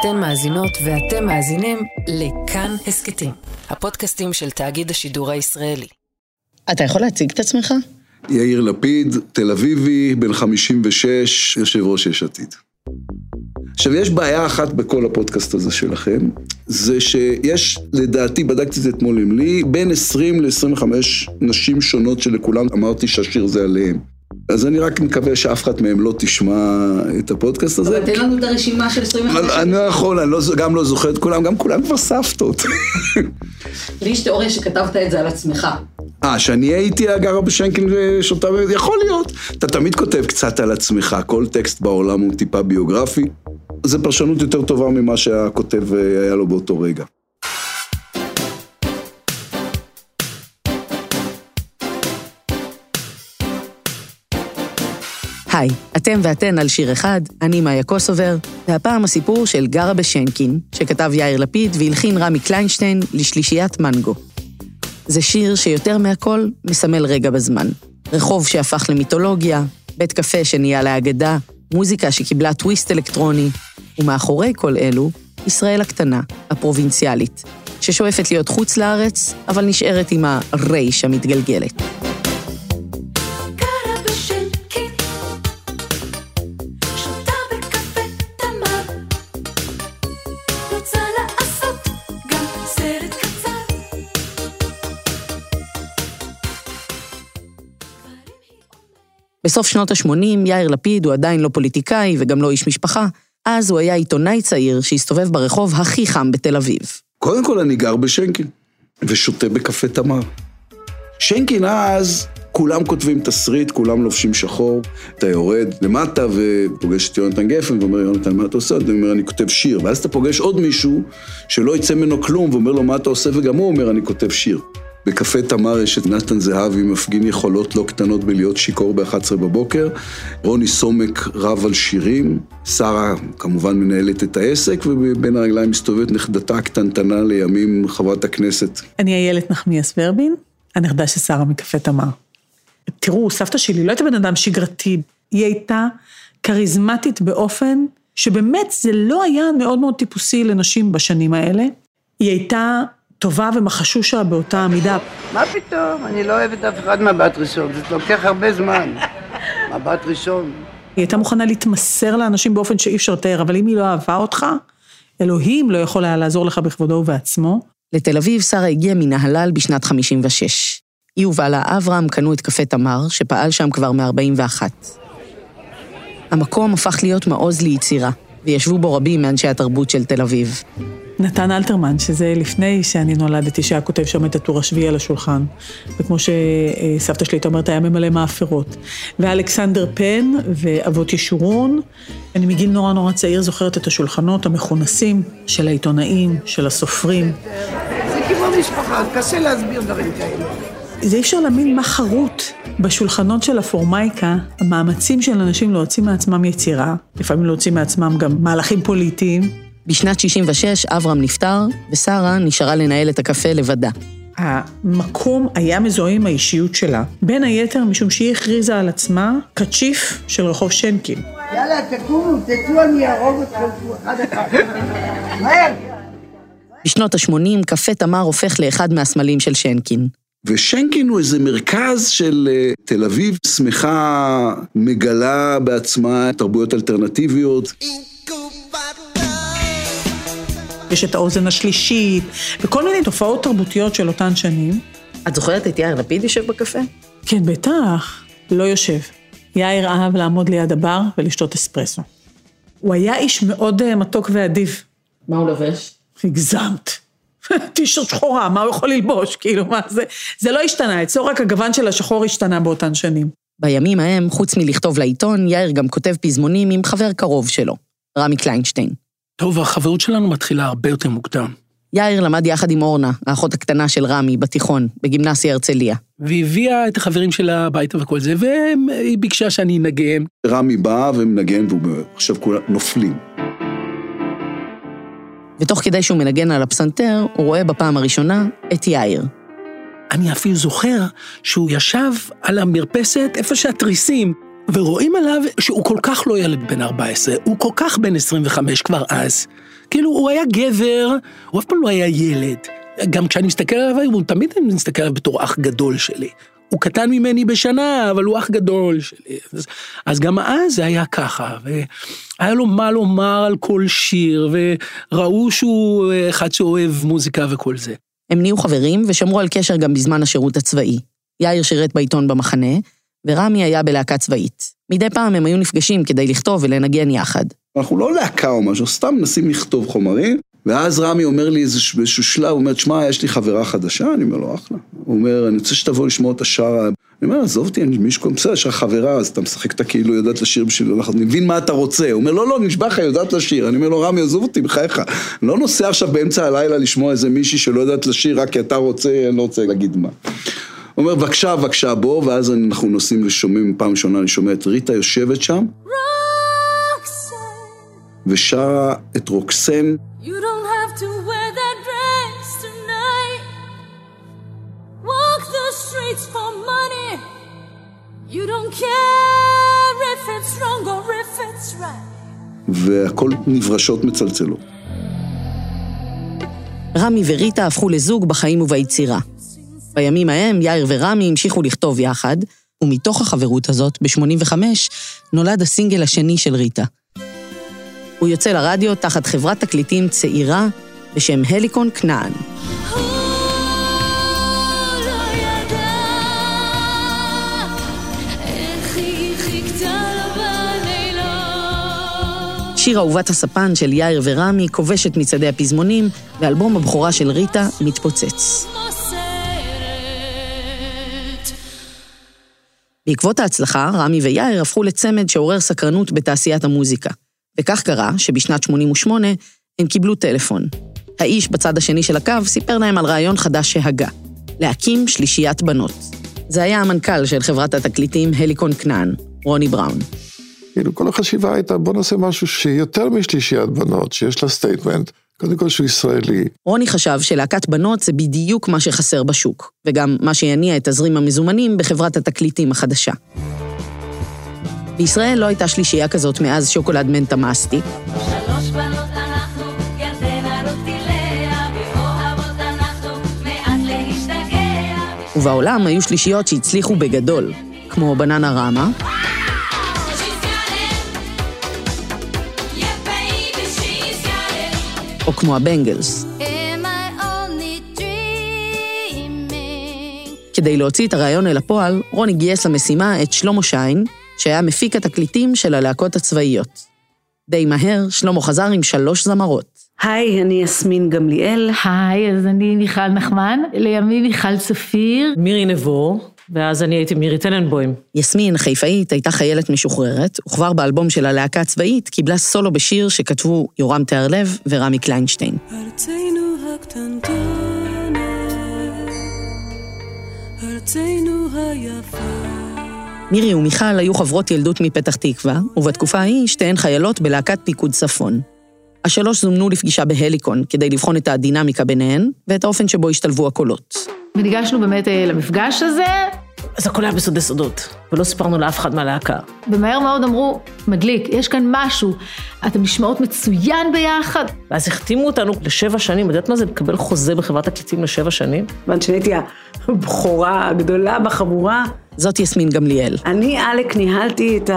אתן מאזינות ואתם מאזינים לכאן הסכתים, הפודקאסטים של תאגיד השידור הישראלי. אתה יכול להציג את עצמך? יאיר לפיד, תל אביבי, בן 56, יושב ראש יש עתיד. עכשיו, יש בעיה אחת בכל הפודקאסט הזה שלכם, זה שיש, לדעתי, בדקתי את זה אתמול עם לי, בין 20 ל-25 נשים שונות שלכולם אמרתי שהשיר זה עליהם. אז אני רק מקווה שאף אחת מהם לא תשמע את הפודקאסט הזה. אבל תן לנו את הרשימה של 25. אני לא יכול, אני גם לא זוכר את כולם, גם כולם כבר סבתות. לי יש תיאוריה שכתבת את זה על עצמך. אה, שאני הייתי הגרה בשנקין ושותה, יכול להיות. אתה תמיד כותב קצת על עצמך, כל טקסט בעולם הוא טיפה ביוגרפי. זו פרשנות יותר טובה ממה שהכותב היה לו באותו רגע. היי, אתם ואתן על שיר אחד, אני מאיה קוסובר, והפעם הסיפור של גרה בשנקין, שכתב יאיר לפיד והלחין רמי קליינשטיין לשלישיית מנגו. זה שיר שיותר מהכל מסמל רגע בזמן. רחוב שהפך למיתולוגיה, בית קפה שנהיה לאגדה, מוזיקה שקיבלה טוויסט אלקטרוני, ומאחורי כל אלו, ישראל הקטנה, הפרובינציאלית, ששואפת להיות חוץ לארץ, אבל נשארת עם הרייש המתגלגלת. בסוף שנות ה-80 יאיר לפיד הוא עדיין לא פוליטיקאי וגם לא איש משפחה, אז הוא היה עיתונאי צעיר שהסתובב ברחוב הכי חם בתל אביב. קודם כל אני גר בשנקין, ושותה בקפה תמר. שנקין אז, כולם כותבים תסריט, כולם לובשים שחור. אתה יורד למטה ופוגש את יונתן גפן ואומר, יונתן, מה אתה עושה? אני אומר, אני כותב שיר. ואז אתה פוגש עוד מישהו שלא יצא ממנו כלום ואומר לו, מה אתה עושה? וגם הוא אומר, אני כותב שיר. בקפה תמר יש את נתן זהבי מפגין יכולות לא קטנות בלהיות שיכור ב-11 בבוקר. רוני סומק רב על שירים. שרה כמובן מנהלת את העסק, ובין הרגליים מסתובבת נכדתה הקטנטנה לימים חברת הכנסת. אני איילת נחמיאס ורבין, הנכדה של שרה מקפה תמר. תראו, סבתא שלי לא הייתה בן אדם שגרתי, היא הייתה כריזמטית באופן שבאמת זה לא היה מאוד מאוד טיפוסי לנשים בשנים האלה. היא הייתה טובה ומחשושה באותה המידה. מה פתאום? אני לא אוהבת אף אחד מבט ראשון, זה לוקח הרבה זמן. מבט ראשון. היא הייתה מוכנה להתמסר לאנשים באופן שאי אפשר לתאר, אבל אם היא לא אהבה אותך, אלוהים לא יכול היה לעזור לך בכבודו ובעצמו. לתל אביב שרה הגיעה מנהלל בשנת 56. היא ובעלה אברהם קנו את קפה תמר, שפעל שם כבר מ-41. המקום הפך להיות מעוז ליצירה, וישבו בו רבים מאנשי התרבות של תל אביב. נתן אלתרמן, שזה לפני שאני נולדתי, שהיה כותב שם את הטור השביעי על השולחן. וכמו שסבתא שלי הייתה אומרת, היה ממלא מאפרות. ואלכסנדר פן ואבות ישורון. אני מגיל נורא נורא צעיר זוכרת את השולחנות המכונסים של העיתונאים, של הסופרים. זה כמו משפחה, קשה להסביר דברים כאלה. זה אי אפשר להאמין מה חרוט בשולחנות של הפורמייקה, המאמצים של אנשים להוציא מעצמם יצירה, לפעמים להוציא מעצמם גם מהלכים פוליטיים. בשנת 66 אברהם נפטר, ושרה נשארה לנהל את הקפה לבדה. המקום היה מזוהה עם האישיות שלה, בין היתר משום שהיא הכריזה על עצמה קצ'יף של רחוב שנקין. יאללה, תקומו, תצאו, אני אהרוג אתכם אחד אחד. מהר! בשנות ה-80 קפה תמר הופך לאחד מהסמלים של שנקין. ושנקין הוא איזה מרכז של אה, תל אביב, שמחה, מגלה בעצמה תרבויות אלטרנטיביות. יש את האוזן השלישית, וכל מיני תופעות תרבותיות של אותן שנים. את זוכרת את יאיר לפיד יושב בקפה? כן, בטח. לא יושב. יאיר אהב לעמוד ליד הבר ולשתות אספרסו. הוא היה איש מאוד אה, מתוק ואדיב. מה הוא לובש? הגזמת. טישרט שחורה, מה הוא יכול ללבוש? כאילו, מה זה? זה לא השתנה, אצלו רק הגוון של השחור השתנה באותן שנים. בימים ההם, חוץ מלכתוב לעיתון, יאיר גם כותב פזמונים עם חבר קרוב שלו, רמי קליינשטיין. טוב, החברות שלנו מתחילה הרבה יותר מוקדם. יאיר למד יחד עם אורנה, האחות הקטנה של רמי, בתיכון, בגימנסיה הרצליה. והיא הביאה את החברים שלה הביתה וכל זה, והיא ביקשה שאני אנגן. רמי בא ומנגן, ועכשיו כולם נופלים. ותוך כדי שהוא מנגן על הפסנתר, הוא רואה בפעם הראשונה את יאיר. אני אפילו זוכר שהוא ישב על המרפסת איפה שהתריסים, ורואים עליו שהוא כל כך לא ילד בן 14, הוא כל כך בן 25 כבר אז. כאילו, הוא היה גבר, הוא אף פעם לא היה ילד. גם כשאני מסתכל עליו, הוא תמיד מסתכל עליו בתור אח גדול שלי. הוא קטן ממני בשנה, אבל הוא אח גדול שלי. אז, אז גם אז זה היה ככה, והיה לו מה לומר על כל שיר, וראו שהוא אחד שאוהב מוזיקה וכל זה. הם נהיו חברים ושמרו על קשר גם בזמן השירות הצבאי. יאיר שירת בעיתון במחנה, ורמי היה בלהקה צבאית. מדי פעם הם היו נפגשים כדי לכתוב ולנגן יחד. אנחנו לא להקה או משהו, סתם מנסים לכתוב חומרים, ואז רמי אומר לי באיזשהו שלב, הוא אומר, תשמע, יש לי חברה חדשה, אני אומר לו, אחלה. הוא אומר, אני רוצה שתבוא לשמוע את השער, אני אומר, עזוב אותי, אני מישהו בסדר, יש לך חברה, אז אתה משחק את הכאילו יודעת לשיר בשביל ללכת, אני מבין מה אתה רוצה. הוא אומר, לא, לא, נשבע לך, יודעת לשיר. אני אומר לו, רמי, עזוב אותי, בחייך. לא נוסע עכשיו באמצע הלילה לשמוע איזה מישהי שלא יודעת לשיר רק כי אתה רוצה, אני לא רוצה להגיד מה. הוא אומר, בבקשה, בבקשה, בוא, ואז אנחנו נוסעים ושומעים, פעם ראשונה אני שומע את ריטה יושבת שם, ושרה את רוקסן. You don't והכל נברשות מצלצלות. רמי וריטה הפכו לזוג בחיים וביצירה. בימים ההם יאיר ורמי המשיכו לכתוב יחד, ומתוך החברות הזאת, ב-85, נולד הסינגל השני של ריטה. הוא יוצא לרדיו תחת חברת תקליטים צעירה בשם הליקון כנען. הוא בלילות. שיר אהובת הספן של יאיר ורמי כובש את מצעדי הפזמונים, ואלבום הבכורה של ריטה מתפוצץ. בעקבות ההצלחה, רמי ויאיר הפכו לצמד שעורר סקרנות בתעשיית המוזיקה. וכך קרה שבשנת 88 הם קיבלו טלפון. האיש בצד השני של הקו סיפר להם על רעיון חדש שהגה, להקים שלישיית בנות. זה היה המנכ"ל של חברת התקליטים הליקון כנען, רוני בראון. כאילו כל החשיבה הייתה בוא נעשה משהו שיותר משלישיית בנות, שיש לה statement, קודם כל שהוא ישראלי. רוני חשב שלהקת בנות זה בדיוק מה שחסר בשוק, וגם מה שיניע את תזרים המזומנים בחברת התקליטים החדשה. בישראל לא הייתה שלישייה כזאת מאז שוקולד מנטה שלוש בנות להשתגע. ובעולם היו שלישיות שהצליחו בגדול, כמו בננה רמה, או כמו הבנגלס. כדי להוציא את הרעיון אל הפועל, רוני גייס למשימה את שלמה שיין, שהיה מפיק התקליטים של הלהקות הצבאיות. די מהר, שלמה חזר עם שלוש זמרות. היי, אני יסמין גמליאל. היי, אז אני מיכל נחמן, לימים מיכל צפיר. מירי נבו, ואז אני הייתי מירי טננבוים. יסמין, חיפאית, הייתה חיילת משוחררת, וכבר באלבום של הלהקה הצבאית קיבלה סולו בשיר שכתבו יורם תיארלב ורמי קליינשטיין. ארצנו הקטנטונת, ארצנו היפה. מירי ומיכל היו חברות ילדות מפתח תקווה, ובתקופה ההיא שתיהן חיילות בלהקת פיקוד צפון. השלוש זומנו לפגישה בהליקון כדי לבחון את הדינמיקה ביניהן ואת האופן שבו השתלבו הקולות. וניגשנו באמת אה, למפגש הזה, אז הכל היה בסודי סודות, ולא סיפרנו לאף אחד מהלהקה. ומהר מאוד אמרו, מדליק, יש כאן משהו, אתם נשמעות מצוין ביחד. ואז החתימו אותנו לשבע שנים, את יודעת מה זה לקבל חוזה בחברת תקליטים לשבע שנים? כיוון שהייתי הבכורה הגדולה בחבורה, זאת יסמין גמליאל. אני, עלק, ניהלתי את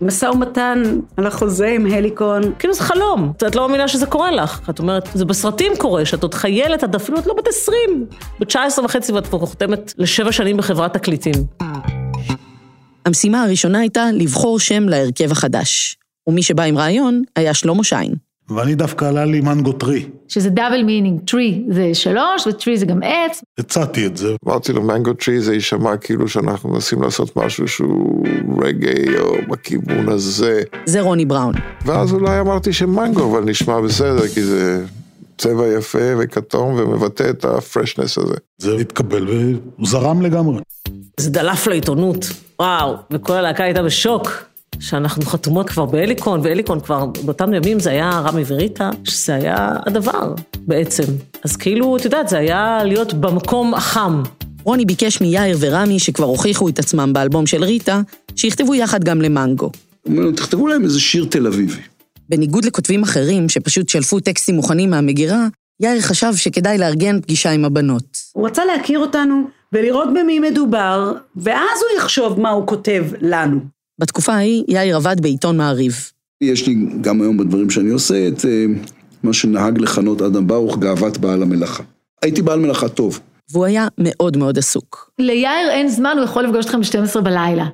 המשא ומתן על החוזה עם הליקון. כאילו זה חלום, את לא מאמינה שזה קורה לך. את אומרת, זה בסרטים קורה, שאת עוד חיילת, את אפילו את לא בת 20, בת 19 וחצי ואת כבר חותמת לשבע שנים בחברת תקליטים. המשימה הראשונה הייתה לבחור שם להרכב החדש. ומי שבא עם רעיון היה שלמה שיין. ואני דווקא עלה לי Mango Tree. שזה double meaning, three זה שלוש ו tree זה גם עץ. הצעתי את זה. אמרתי לו, Mango Tree זה יישמע כאילו שאנחנו מנסים לעשות משהו שהוא רגעי או בכיוון הזה. זה רוני בראון. ואז אולי אמרתי שמנגו, אבל נשמע בסדר, כי זה צבע יפה וכתום ומבטא את הפרשנס הזה. זה התקבל והוא זרם לגמרי. זה דלף לעיתונות, וואו, וכל הלהקה הייתה בשוק. שאנחנו חתומות כבר בהליקון, והליקון כבר באותם ימים זה היה רמי וריטה, שזה היה הדבר בעצם. אז כאילו, את יודעת, זה היה להיות במקום החם. רוני ביקש מיאיר ורמי, שכבר הוכיחו את עצמם באלבום של ריטה, שיכתבו יחד גם למנגו. אומר לנו, תכתבו להם איזה שיר תל אביבי. בניגוד לכותבים אחרים שפשוט שלפו טקסטים מוכנים מהמגירה, יאיר חשב שכדאי לארגן פגישה עם הבנות. הוא רצה להכיר אותנו ולראות במי מדובר, ואז הוא יחשוב מה הוא כותב לנו. בתקופה ההיא יאיר עבד בעיתון מעריב. יש לי גם היום בדברים שאני עושה את אה, מה שנהג לכנות אדם ברוך גאוות בעל המלאכה. הייתי בעל מלאכה טוב. והוא היה מאוד מאוד עסוק. ליאיר אין זמן, הוא יכול לפגוש אתכם ב-12 בלילה.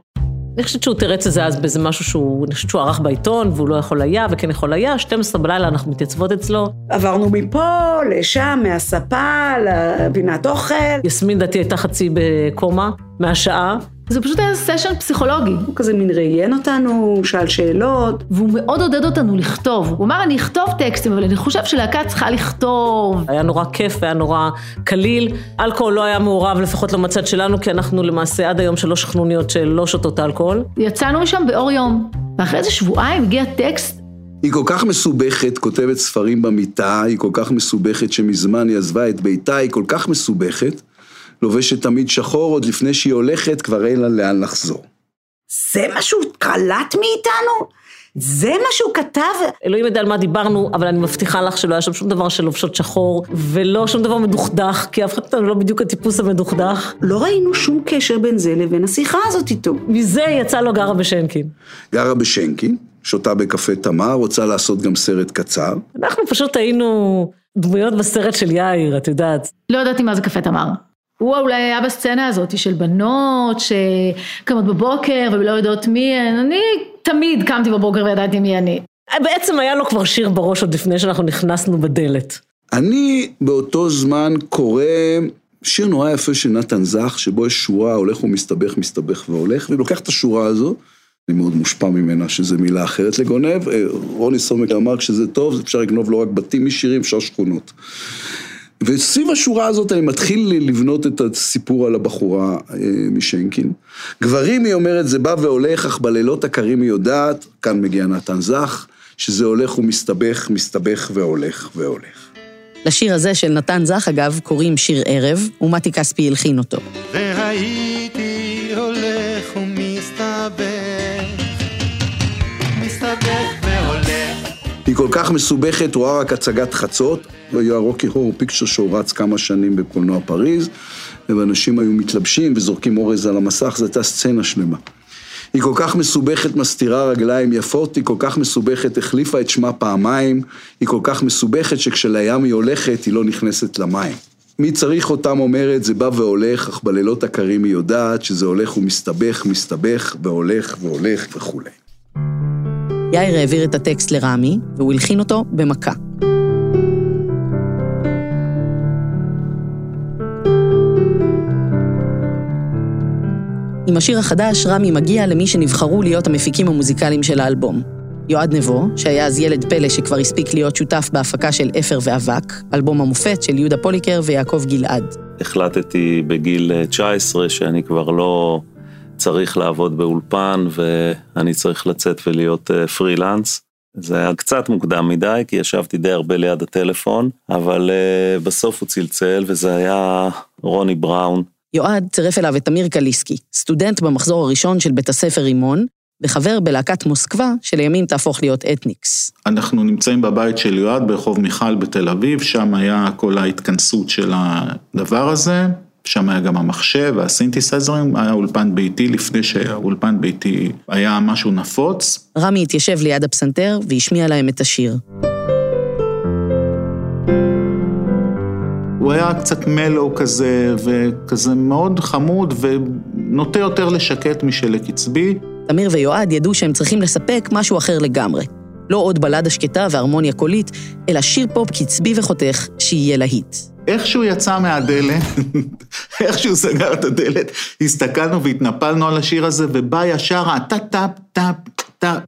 אני חושבת שהוא תירץ את זה אז באיזה משהו שהוא, אני חושבת שהוא ערך בעיתון, והוא לא יכול היה, וכן יכול היה, 12 בלילה אנחנו מתייצבות אצלו. עברנו מפה לשם, מהספה לפינת אוכל. יסמין דעתי הייתה חצי בקומה, מהשעה. זה פשוט היה סשן פסיכולוגי. הוא כזה מין ראיין אותנו, שאל שאלות. והוא מאוד עודד אותנו לכתוב. הוא אמר, אני אכתוב טקסטים, אבל אני חושב שלהקה צריכה לכתוב. היה נורא כיף, היה נורא קליל. אלכוהול לא היה מעורב, לפחות לא מצד שלנו, כי אנחנו למעשה עד היום שלוש חנוניות שלא שותות אלכוהול. יצאנו משם באור יום. ואחרי איזה שבועיים הגיע טקסט היא כל כך מסובכת, כותבת ספרים במיטה, היא כל כך מסובכת שמזמן היא עזבה את ביתה, היא כל כך מסובכת, לובשת תמיד שחור, עוד לפני שהיא הולכת כבר אין לה לאן לחזור. זה מה שהוא קלט מאיתנו? זה מה שהוא כתב? אלוהים יודע על מה דיברנו, אבל אני מבטיחה לך שלא היה שם שום דבר של לובשות שחור, ולא שום דבר מדוכדך, כי אף אחד מאיתנו לא בדיוק הטיפוס המדוכדך. לא ראינו שום קשר בין זה לבין השיחה הזאת איתו. מזה יצא לו גרה בשנקין. גרה בשנקין, שותה בקפה תמר, רוצה לעשות גם סרט קצר. אנחנו פשוט היינו דמויות בסרט של יאיר, את יודעת. לא ידעתי מה זה קפה תמר. הוא אולי היה בסצנה הזאת של בנות שקמות בבוקר ולא יודעות מי הן, אני תמיד קמתי בבוקר וידעתי מי אני. בעצם היה לו כבר שיר בראש עוד לפני שאנחנו נכנסנו בדלת. אני באותו זמן קורא שיר נורא יפה של נתן זך, שבו יש שורה הולך ומסתבך, מסתבך והולך, ולוקח את השורה הזו, אני מאוד מושפע ממנה שזו מילה אחרת לגונב. אה, רוני סומק אמר כשזה טוב, אפשר לגנוב לא רק בתים משירים, אפשר שכונות. וסביב השורה הזאת אני מתחיל לבנות את הסיפור על הבחורה אה, משנקין. גברים, היא אומרת, זה בא והולך, אך בלילות הקרים היא יודעת, כאן מגיע נתן זך, שזה הולך ומסתבך, מסתבך והולך והולך. לשיר הזה של נתן זך, אגב, קוראים שיר ערב, ומתי כספי הלחין אותו. והייתי כל כך מסובכת, רואה רק הצגת חצות, והיה רוקי הור פיקצ'ר שואו רץ כמה שנים בקולנוע פריז, ואנשים היו מתלבשים וזורקים אורז על המסך, זו הייתה סצנה שלמה. היא כל כך מסובכת, מסתירה רגליים יפות, היא כל כך מסובכת, החליפה את שמה פעמיים, היא כל כך מסובכת שכשלים היא הולכת, היא לא נכנסת למים. מי צריך אותם אומרת, זה בא והולך, אך בלילות הקרים היא יודעת שזה הולך ומסתבך, מסתבך, והולך והולך וכולי. יאיר העביר את הטקסט לרמי, והוא הלחין אותו במכה. עם השיר החדש, רמי מגיע למי שנבחרו להיות המפיקים המוזיקליים של האלבום. יועד נבו, שהיה אז ילד פלא שכבר הספיק להיות שותף בהפקה של אפר ואבק, אלבום המופת של יהודה פוליקר ויעקב גלעד. החלטתי בגיל 19 שאני כבר לא צריך לעבוד באולפן ואני צריך לצאת ולהיות אה, פרילנס. זה היה קצת מוקדם מדי, כי ישבתי די הרבה ליד הטלפון, אבל uh, בסוף הוא צלצל וזה היה רוני בראון. יועד צירף אליו את אמיר קליסקי, סטודנט במחזור הראשון של בית הספר רימון, וחבר בלהקת מוסקבה, שלימים תהפוך להיות אתניקס. אנחנו נמצאים בבית של יועד ברחוב מיכל בתל אביב, שם היה כל ההתכנסות של הדבר הזה, שם היה גם המחשב והסינתסייזרים, היה אולפן ביתי לפני שהאולפן ביתי היה משהו נפוץ. רמי התיישב ליד הפסנתר והשמיע להם את השיר. הוא היה קצת mellow כזה, וכזה מאוד חמוד, ונוטה יותר לשקט משל קצבי. תמיר ויועד ידעו שהם צריכים לספק משהו אחר לגמרי. לא עוד בלדה שקטה והרמוניה קולית, אלא שיר פופ קצבי וחותך שיהיה להיט. איך שהוא יצא מהדלת, איך שהוא סגר את הדלת, הסתכלנו והתנפלנו על השיר הזה, ובא ישר הטה-טאפ-טאפ-טאפ.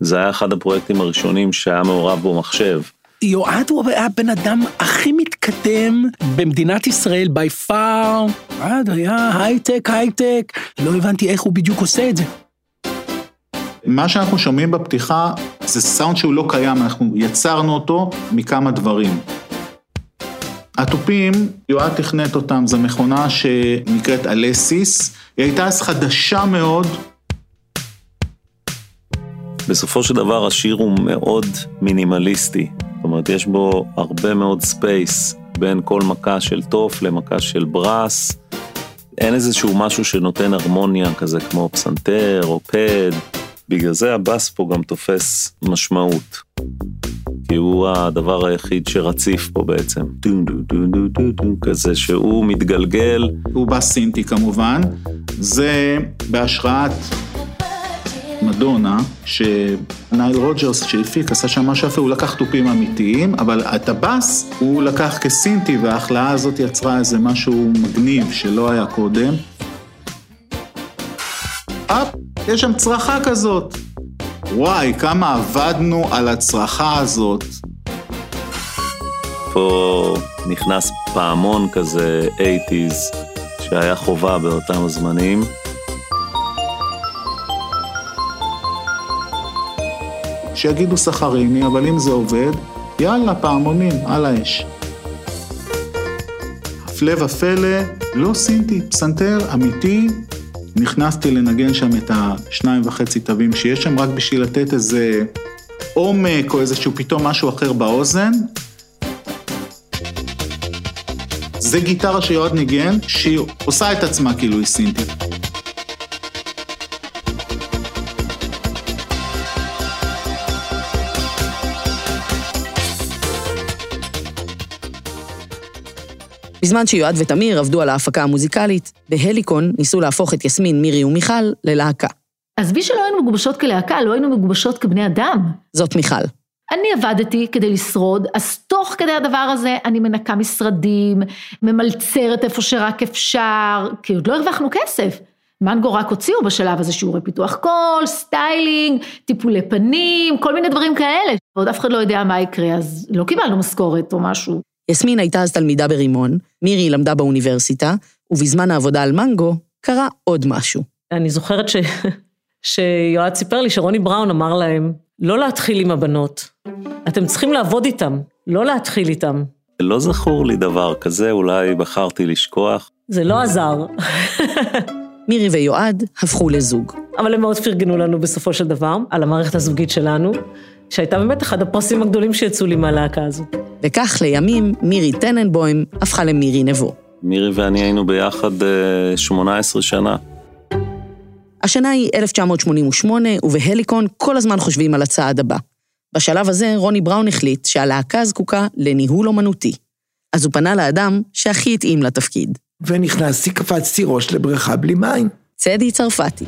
זה היה אחד הפרויקטים הראשונים שהיה מעורב בו מחשב. יועד הוא היה הבן אדם הכי מתקדם במדינת ישראל by far. יועד היה הייטק, הייטק, לא הבנתי איך הוא בדיוק עושה את זה. מה שאנחנו שומעים בפתיחה זה סאונד שהוא לא קיים, אנחנו יצרנו אותו מכמה דברים. התופים, יועד תכנת אותם, זו מכונה שנקראת אלסיס, היא הייתה אז חדשה מאוד. בסופו של דבר השיר הוא מאוד מינימליסטי. זאת אומרת, יש בו הרבה מאוד space בין כל מכה של תוף למכה של brass. אין איזשהו משהו שנותן הרמוניה כזה כמו פסנתר או pad. בגלל זה הבאס פה גם תופס משמעות. כי הוא הדבר היחיד שרציף פה בעצם. כזה שהוא מתגלגל. הוא בס סינטי כמובן. זה בהשראת מדונה, שנייל רוג'רס שהפיק, עשה שם משהו יפה, הוא לקח תופים אמיתיים, אבל את הבאס הוא לקח כסינטי, וההחלאה הזאת יצרה איזה משהו מגניב שלא היה קודם. אפ, יש שם צרחה כזאת. וואי, כמה עבדנו על הצרחה הזאת. פה נכנס פעמון כזה 80's, שהיה חובה באותם הזמנים. שיגידו סחריני, אבל אם זה עובד, יאללה, פעמונים, על האש. הפלא ופלא, לא סינטי, פסנתר אמיתי. נכנסתי לנגן שם את השניים וחצי תווים שיש שם, רק בשביל לתת איזה עומק או איזשהו פתאום משהו אחר באוזן. זה גיטרה שיועד ניגן, שהיא עושה את עצמה כאילו היא סינטית. בזמן שיועד ותמיר עבדו על ההפקה המוזיקלית, בהליקון ניסו להפוך את יסמין, מירי ומיכל ללהקה. עזבי שלא היינו מגובשות כלהקה, לא היינו מגובשות כבני אדם. זאת מיכל. אני עבדתי כדי לשרוד, אז תוך כדי הדבר הזה אני מנקה משרדים, ממלצרת איפה שרק אפשר, כי עוד לא הרווחנו כסף. מנגו רק הוציאו בשלב הזה שיעורי פיתוח קול, סטיילינג, טיפולי פנים, כל מיני דברים כאלה. ועוד אף אחד לא יודע מה יקרה, אז לא קיבלנו משכורת או משהו. יסמין הייתה אז תלמידה ברימון, מירי למדה באוניברסיטה, ובזמן העבודה על מנגו קרה עוד משהו. אני זוכרת ש... שיועד סיפר לי שרוני בראון אמר להם, לא להתחיל עם הבנות, אתם צריכים לעבוד איתם, לא להתחיל איתם. לא זכור לי דבר כזה, אולי בחרתי לשכוח. זה לא עזר. מירי ויועד הפכו לזוג. אבל הם מאוד פרגנו לנו בסופו של דבר, על המערכת הזוגית שלנו, שהייתה באמת אחד הפרסים הגדולים שיצאו לי מהלהקה הזו. וכך לימים מירי טננבוים הפכה למירי נבו. מירי ואני היינו ביחד אה, 18 שנה. השנה היא 1988, ובהליקון כל הזמן חושבים על הצעד הבא. בשלב הזה רוני בראון החליט שהלהקה זקוקה לניהול אומנותי. אז הוא פנה לאדם שהכי התאים לתפקיד. ונכנסתי, קפצתי ראש לבריכה בלי מים. צדי צרפתי.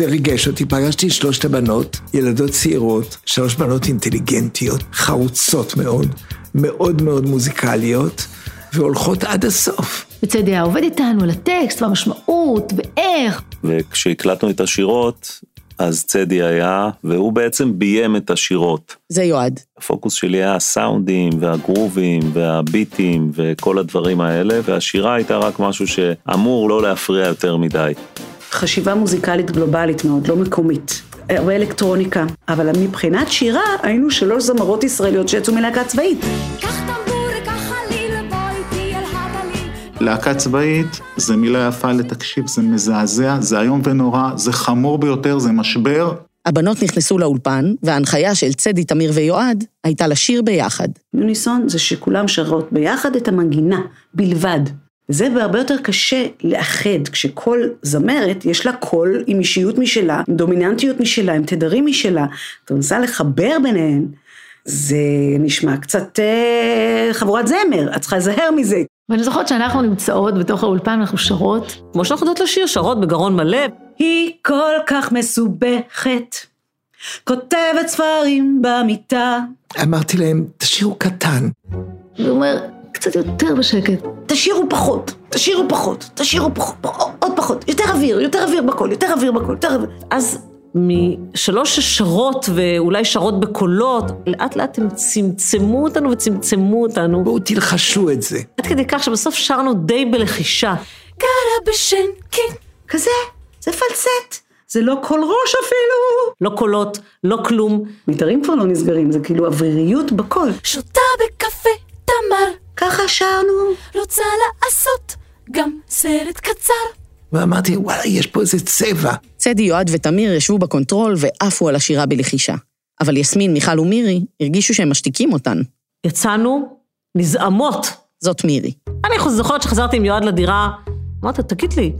זה ריגש אותי, פגשתי את שלושת הבנות, ילדות צעירות, שלוש בנות אינטליגנטיות, חרוצות מאוד, מאוד מאוד מוזיקליות, והולכות עד הסוף. וצדי היה עובד איתנו על הטקסט והמשמעות ואיך. וכשהקלטנו את השירות, אז צדי היה, והוא בעצם ביים את השירות. זה יועד. הפוקוס שלי היה הסאונדים והגרובים והביטים וכל הדברים האלה, והשירה הייתה רק משהו שאמור לא להפריע יותר מדי. חשיבה מוזיקלית גלובלית מאוד, לא מקומית. הרבה אלקטרוניקה, אבל מבחינת שירה היינו שלוש זמרות ישראליות שיצאו מלהקה צבאית. להקה צבאית זה מילה יפה לתקשיב, זה מזעזע, זה איום ונורא, זה חמור ביותר, זה משבר. הבנות נכנסו לאולפן, וההנחיה של צדי, תמיר ויועד הייתה לשיר ביחד. יוניסון זה שכולם שרות ביחד את המנגינה, בלבד. זה הרבה יותר קשה לאחד, כשכל זמרת יש לה קול עם אישיות משלה, עם דומיננטיות משלה, עם תדרים משלה. אתה מנסה לחבר ביניהן, זה נשמע קצת אה, חבורת זמר, את צריכה להיזהר מזה. ואני זוכרת שאנחנו נמצאות בתוך האולפן, אנחנו שרות. כמו שאנחנו יודעות לשיר, שרות בגרון מלא. היא כל כך מסובכת, כותבת ספרים במיטה. אמרתי להם, תשאירו קטן. הוא אומר, קצת יותר בשקט. תשאירו פחות, תשאירו פחות, תשאירו פחות, עוד פחות, יותר אוויר, יותר אוויר בקול, יותר אוויר בקול, יותר אוויר. אז משלוש שרות ואולי שרות בקולות, לאט לאט הם צמצמו אותנו וצמצמו אותנו. בואו תלחשו את זה. עד כדי כך שבסוף שרנו די בלחישה. גרה בשנקין. כזה, זה פלסט. זה לא קול ראש אפילו. לא קולות, לא כלום. מיתרים כבר לא נסגרים, זה כאילו אוויריות בקול. שותה בקפה תמר. ככה שרנו. רוצה לעשות גם סרט קצר. ואמרתי, וואלה, יש פה איזה צבע. צדי, יועד ותמיר ישבו ב control ועפו על השירה בלחישה. אבל יסמין, מיכל ומירי הרגישו שהם משתיקים אותן. יצאנו נזעמות. זאת מירי. אני זוכרת שחזרתי עם יועד לדירה, אמרתי, תגיד לי,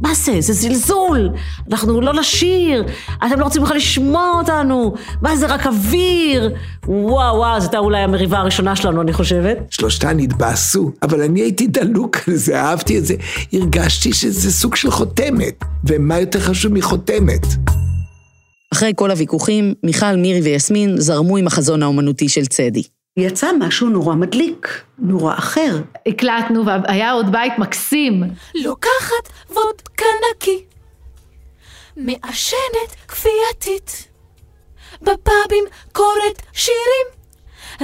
מה זה? זה זלזול. אנחנו לא נשיר, אתם לא רוצים בכלל לשמוע אותנו. מה זה, רק אוויר? וואו, וואו, זו הייתה אולי המריבה הראשונה שלנו, אני חושבת. שלושתן התבאסו, אבל אני הייתי דלוק על זה, אהבתי את זה. הרגשתי שזה סוג של חותמת, ומה יותר חשוב מחותמת? אחרי כל הוויכוחים, מיכל, מירי ויסמין זרמו עם החזון האומנותי של צדי. יצא משהו נורא מדליק, נורא אחר. הקלטנו והיה עוד בית מקסים. לוקחת וודקה נקי, מעשנת כפייתית, בפאבים קוראת שירים,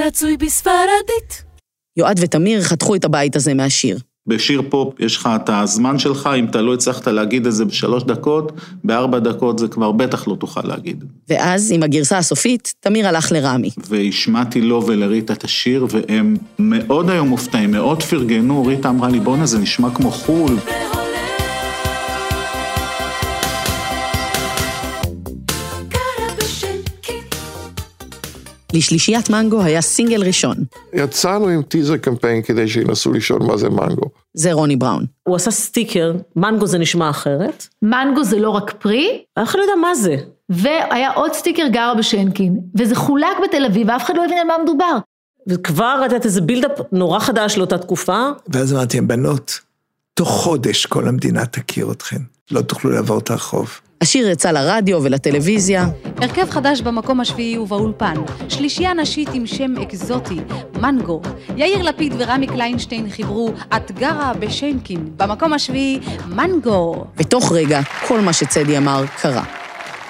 רצוי בספרדית. יועד ותמיר חתכו את הבית הזה מהשיר. בשיר פופ יש לך את הזמן שלך, אם אתה לא הצלחת להגיד את זה בשלוש דקות, בארבע דקות זה כבר בטח לא תוכל להגיד. ואז, עם הגרסה הסופית, תמיר הלך לרמי. והשמעתי לו ולריטה את השיר, והם מאוד היו מופתעים, מאוד פרגנו, ריטה אמרה לי, בואנה, זה נשמע כמו חו"ל. לשלישיית מנגו היה סינגל ראשון. יצאנו עם teaser campaign כדי שינסו לשאול מה זה מנגו. זה רוני בראון. הוא עשה סטיקר, מנגו זה נשמע אחרת. מנגו זה לא רק פרי. אף אחד לא יודע מה זה. והיה עוד סטיקר גרה בשנקין, וזה חולק בתל אביב, ואף אחד לא הבין על מה מדובר. וכבר לתת איזה buildup נורא חדש לאותה תקופה. ואז אמרתי, הם בנות, תוך חודש כל המדינה תכיר אתכן. לא תוכלו לעבור את הרחוב. השיר יצא לרדיו ולטלוויזיה. הרכב חדש במקום השביעי ובאולפן, שלישייה נשית עם שם אקזוטי, מנגו. יאיר לפיד ורמי קליינשטיין חיברו "את גרה בשנקין", במקום השביעי, מנגו. ותוך רגע, כל מה שצדי אמר קרה.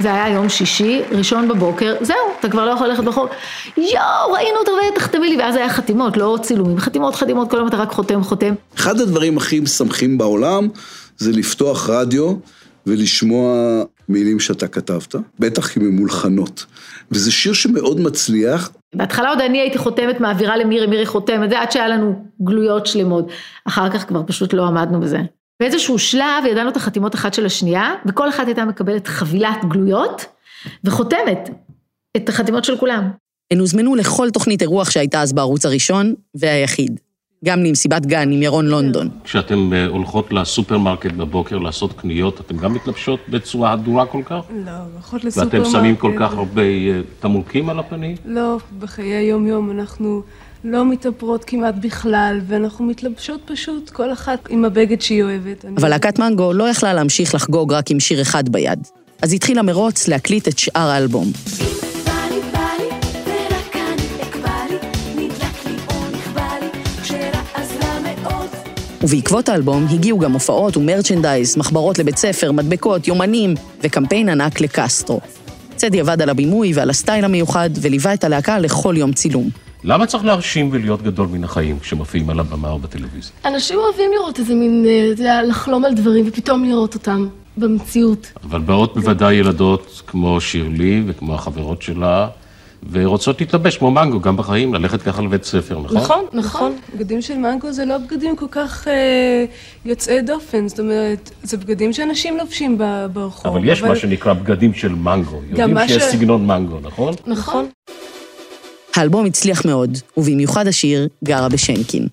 זה היה יום שישי, ראשון בבוקר, זהו, אתה כבר לא יכול ללכת ברחוב. יואו, ראינו אותו ותחתמי לי, ואז היה חתימות, לא צילומים, חתימות, חתימות, כל היום אתה רק חותם, חותם. אחד הדברים הכי משמחים בעולם זה לפתוח רדיו ולשמוע מילים שאתה כתבת, בטח אם הן מולחנות. וזה שיר שמאוד מצליח. בהתחלה עוד אני הייתי חותמת, מעבירה למירי, מירי חותמת, זה עד שהיה לנו גלויות שלמות. אחר כך כבר פשוט לא עמדנו בזה. באיזשהו שלב ידענו את החתימות אחת של השנייה, וכל אחת הייתה מקבלת חבילת גלויות, וחותמת את החתימות של כולם. הן הוזמנו לכל תוכנית אירוח שהייתה אז בערוץ הראשון, והיחיד. גם למסיבת גן עם ירון לונדון. כשאתן אה, הולכות לסופרמרקט בבוקר לעשות קניות, אתן גם מתלבשות בצורה הדורה כל כך? לא, הולכות לסופרמרקט. ואתם שמים כל כך הרבה אה, תמרוקים על הפנים? לא, בחיי היום-יום אנחנו לא מתאפרות כמעט בכלל, ואנחנו מתלבשות פשוט כל אחת עם הבגד שהיא אוהבת. אבל להקת מנגו לא יכלה להמשיך לחגוג רק עם שיר אחד ביד. אז התחילה מרוץ להקליט את שאר האלבום. ובעקבות האלבום הגיעו גם הופעות ומרצ'נדייז, מחברות לבית ספר, מדבקות, יומנים וקמפיין ענק לקסטרו. צדי עבד על הבימוי ועל הסטייל המיוחד וליווה את הלהקה לכל יום צילום. למה צריך להרשים ולהיות גדול מן החיים כשמופיעים על הבמה או בטלוויזיה? אנשים אוהבים לראות איזה מין, אה, אתה יודע, לחלום על דברים ופתאום לראות אותם במציאות. אבל באות בוודאי ילדות כמו שירלי וכמו החברות שלה, ורוצות להתלבש כמו מנגו גם בחיים, ללכת ככה לבית ספר, נכון? נכון, נכון. בגדים של מנגו זה לא בגדים כל כך אה, יוצאי דופן, זאת אומרת, זה בגדים שאנשים לובשים ברחוב. אבל יש מה שנקרא בגדים של מנגו, יודעים שיש ש- סגנון מנגו, נכון? נכון. האלבום הצליח מאוד, ובמיוחד השיר גרה בשנקין.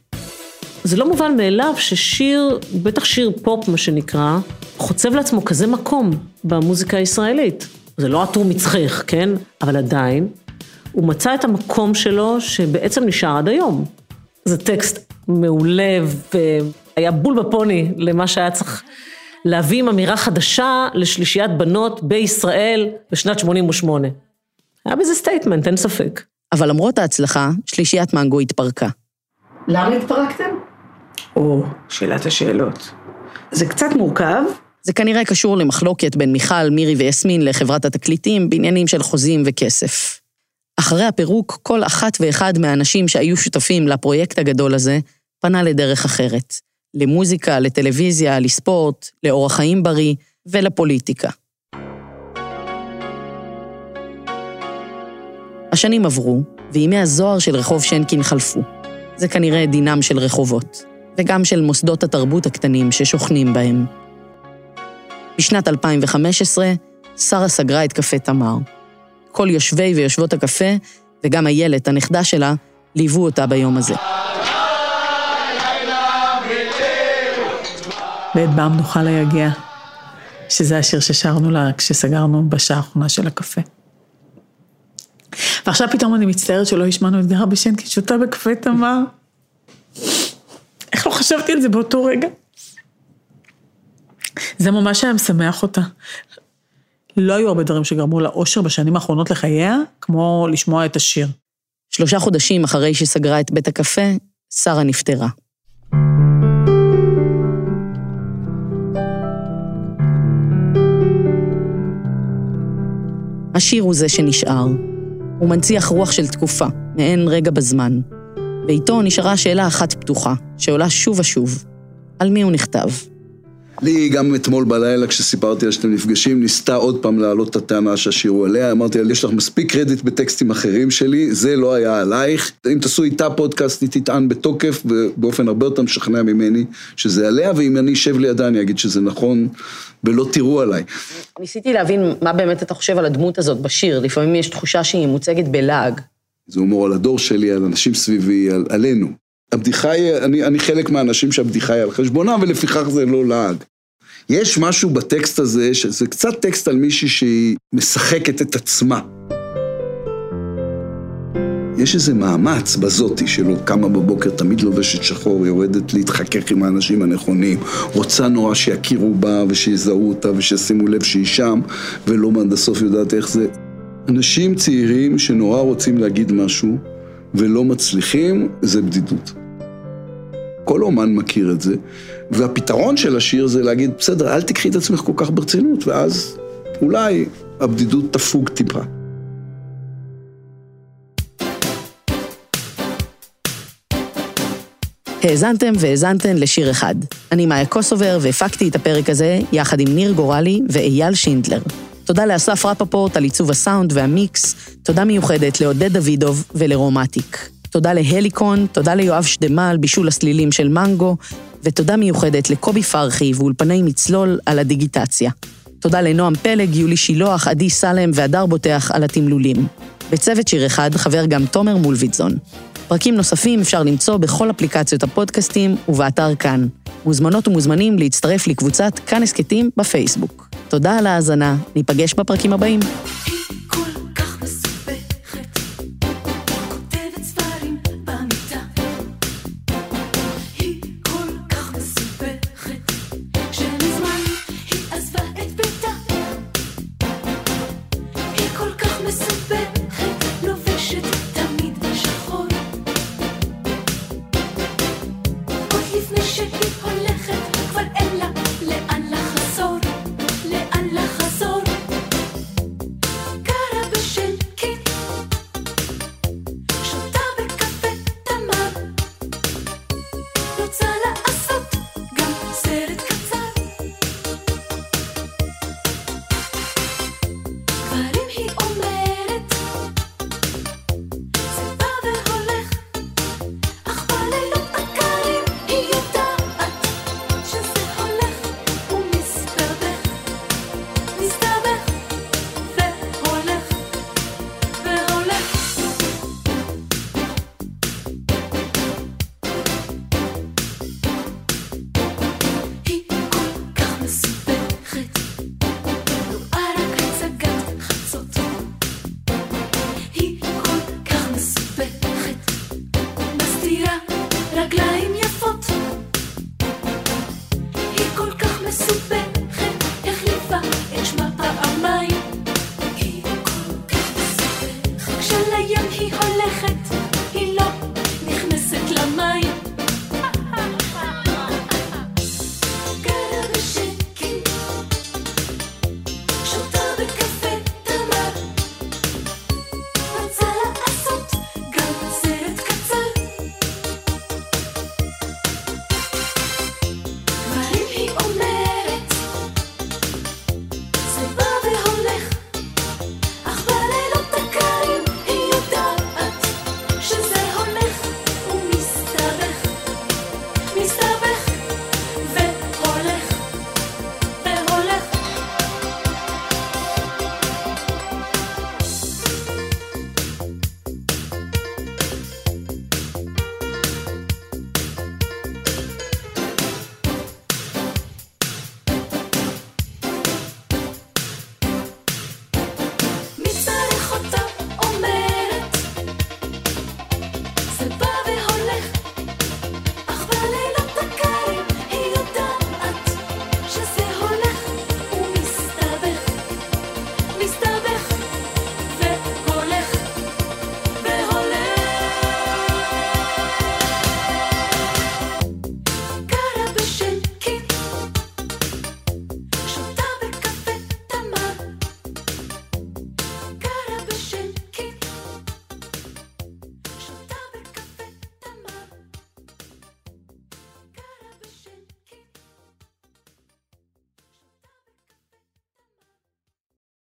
זה לא מובן מאליו ששיר, בטח שיר פופ מה שנקרא, חוצב לעצמו כזה מקום במוזיקה הישראלית. זה לא עטור מצחך, כן? אבל עדיין, הוא מצא את המקום שלו שבעצם נשאר עד היום. זה טקסט מעולה והיה בול בפוני למה שהיה צריך להביא עם אמירה חדשה לשלישיית בנות בישראל בשנת 88. היה בזה statement, אין ספק. אבל למרות ההצלחה, שלישיית מנגו התפרקה. למה התפרקתם? או, שאלת השאלות. זה קצת מורכב. זה כנראה קשור למחלוקת בין מיכל, מירי ויסמין לחברת התקליטים בעניינים של חוזים וכסף. אחרי הפירוק, כל אחת ואחד מהאנשים שהיו שותפים לפרויקט הגדול הזה, פנה לדרך אחרת. למוזיקה, לטלוויזיה, לספורט, לאורח חיים בריא ולפוליטיקה. השנים עברו, וימי הזוהר של רחוב שנקין חלפו. זה כנראה דינם של רחובות, וגם של מוסדות התרבות הקטנים ששוכנים בהם. בשנת 2015, שרה סגרה את קפה תמר. כל יושבי ויושבות הקפה, וגם איילת, הנכדה שלה, ליוו אותה ביום הזה. ואת בם נוכל ליגע, שזה השיר ששרנו לה כשסגרנו בשעה האחרונה של הקפה. ועכשיו פתאום אני מצטערת שלא השמענו את גרה בשנקין שותה בקפה תמר. איך לא חשבתי על זה באותו רגע? זה ממש היה משמח אותה. לא היו הרבה דברים שגרמו לה אושר בשנים האחרונות לחייה, כמו לשמוע את השיר. שלושה חודשים אחרי שסגרה את בית הקפה, שרה נפטרה. השיר הוא זה שנשאר. הוא מנציח רוח של תקופה, מעין רגע בזמן. ואיתו נשארה שאלה אחת פתוחה, שעולה שוב ושוב. על מי הוא נכתב? לי גם אתמול בלילה כשסיפרתי לה שאתם נפגשים, ניסתה עוד פעם להעלות את הטענה שהשיר הוא עליה, אמרתי לה, יש לך מספיק קרדיט בטקסטים אחרים שלי, זה לא היה עלייך. אם תעשו איתה פודקאסט, היא תטען בתוקף, ובאופן הרבה יותר משכנע ממני שזה עליה, ואם אני אשב לידה אני אגיד שזה נכון, ולא תראו עליי. ניסיתי להבין מה באמת אתה חושב על הדמות הזאת בשיר, לפעמים יש תחושה שהיא מוצגת בלעג. זה הומור על הדור שלי, על אנשים סביבי, על, עלינו. הבדיחה היא, אני, אני חלק מהאנשים שהבדיחה היא על חשבונם, ולפיכך זה לא לעג. יש משהו בטקסט הזה, שזה קצת טקסט על מישהי שהיא משחקת את עצמה. יש איזה מאמץ בזאתי שלו, קמה בבוקר, תמיד לובשת שחור, יורדת להתחכך עם האנשים הנכונים, רוצה נורא שיכירו בה ושיזהו אותה ושישימו לב שהיא שם, ולא עד הסוף יודעת איך זה. אנשים צעירים שנורא רוצים להגיד משהו ולא מצליחים, זה בדידות. כל אומן מכיר את זה, והפתרון של השיר זה להגיד, בסדר, אל תקחי את עצמך כל כך ברצינות, ואז אולי הבדידות תפוג טיפה. האזנתם והאזנתן לשיר אחד. אני מאיה קוסובר והפקתי את הפרק הזה יחד עם ניר גורלי ואייל שינדלר. תודה לאסף רפפורט על עיצוב הסאונד והמיקס, תודה מיוחדת לעודד דוידוב ולרומטיק. תודה להליקון, תודה ליואב שדמה על בישול הסלילים של מנגו, ותודה מיוחדת לקובי פרחי ואולפני מצלול על הדיגיטציה. תודה לנועם פלג, יולי שילוח, עדי סלם והדר בוטח על התמלולים. בצוות שיר אחד חבר גם תומר מולביטזון. פרקים נוספים אפשר למצוא בכל אפליקציות הפודקאסטים ובאתר כאן. מוזמנות ומוזמנים להצטרף לקבוצת כאן הסכתים בפייסבוק. תודה על ההאזנה, ניפגש בפרקים הבאים. לפני שהיא הולכת